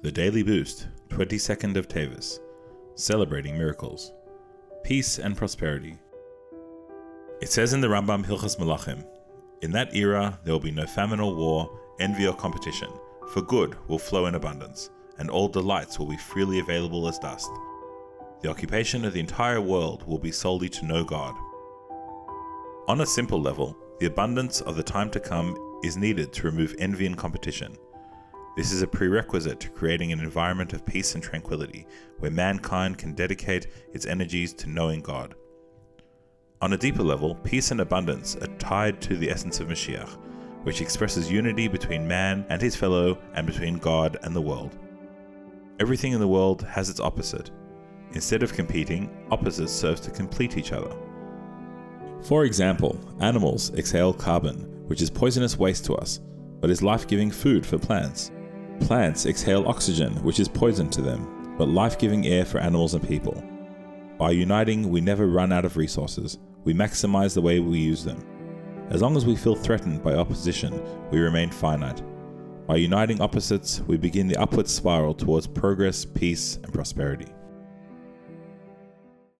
The Daily Boost, 22nd of Teves, celebrating miracles, peace and prosperity. It says in the Rambam Hilchas Melachim, in that era there will be no famine or war, envy or competition, for good will flow in abundance, and all delights will be freely available as dust. The occupation of the entire world will be solely to know God. On a simple level, the abundance of the time to come is needed to remove envy and competition. This is a prerequisite to creating an environment of peace and tranquility where mankind can dedicate its energies to knowing God. On a deeper level, peace and abundance are tied to the essence of Mashiach, which expresses unity between man and his fellow and between God and the world. Everything in the world has its opposite. Instead of competing, opposites serve to complete each other. For example, animals exhale carbon, which is poisonous waste to us, but is life giving food for plants. Plants exhale oxygen, which is poison to them, but life giving air for animals and people. By uniting, we never run out of resources, we maximize the way we use them. As long as we feel threatened by opposition, we remain finite. By uniting opposites, we begin the upward spiral towards progress, peace, and prosperity.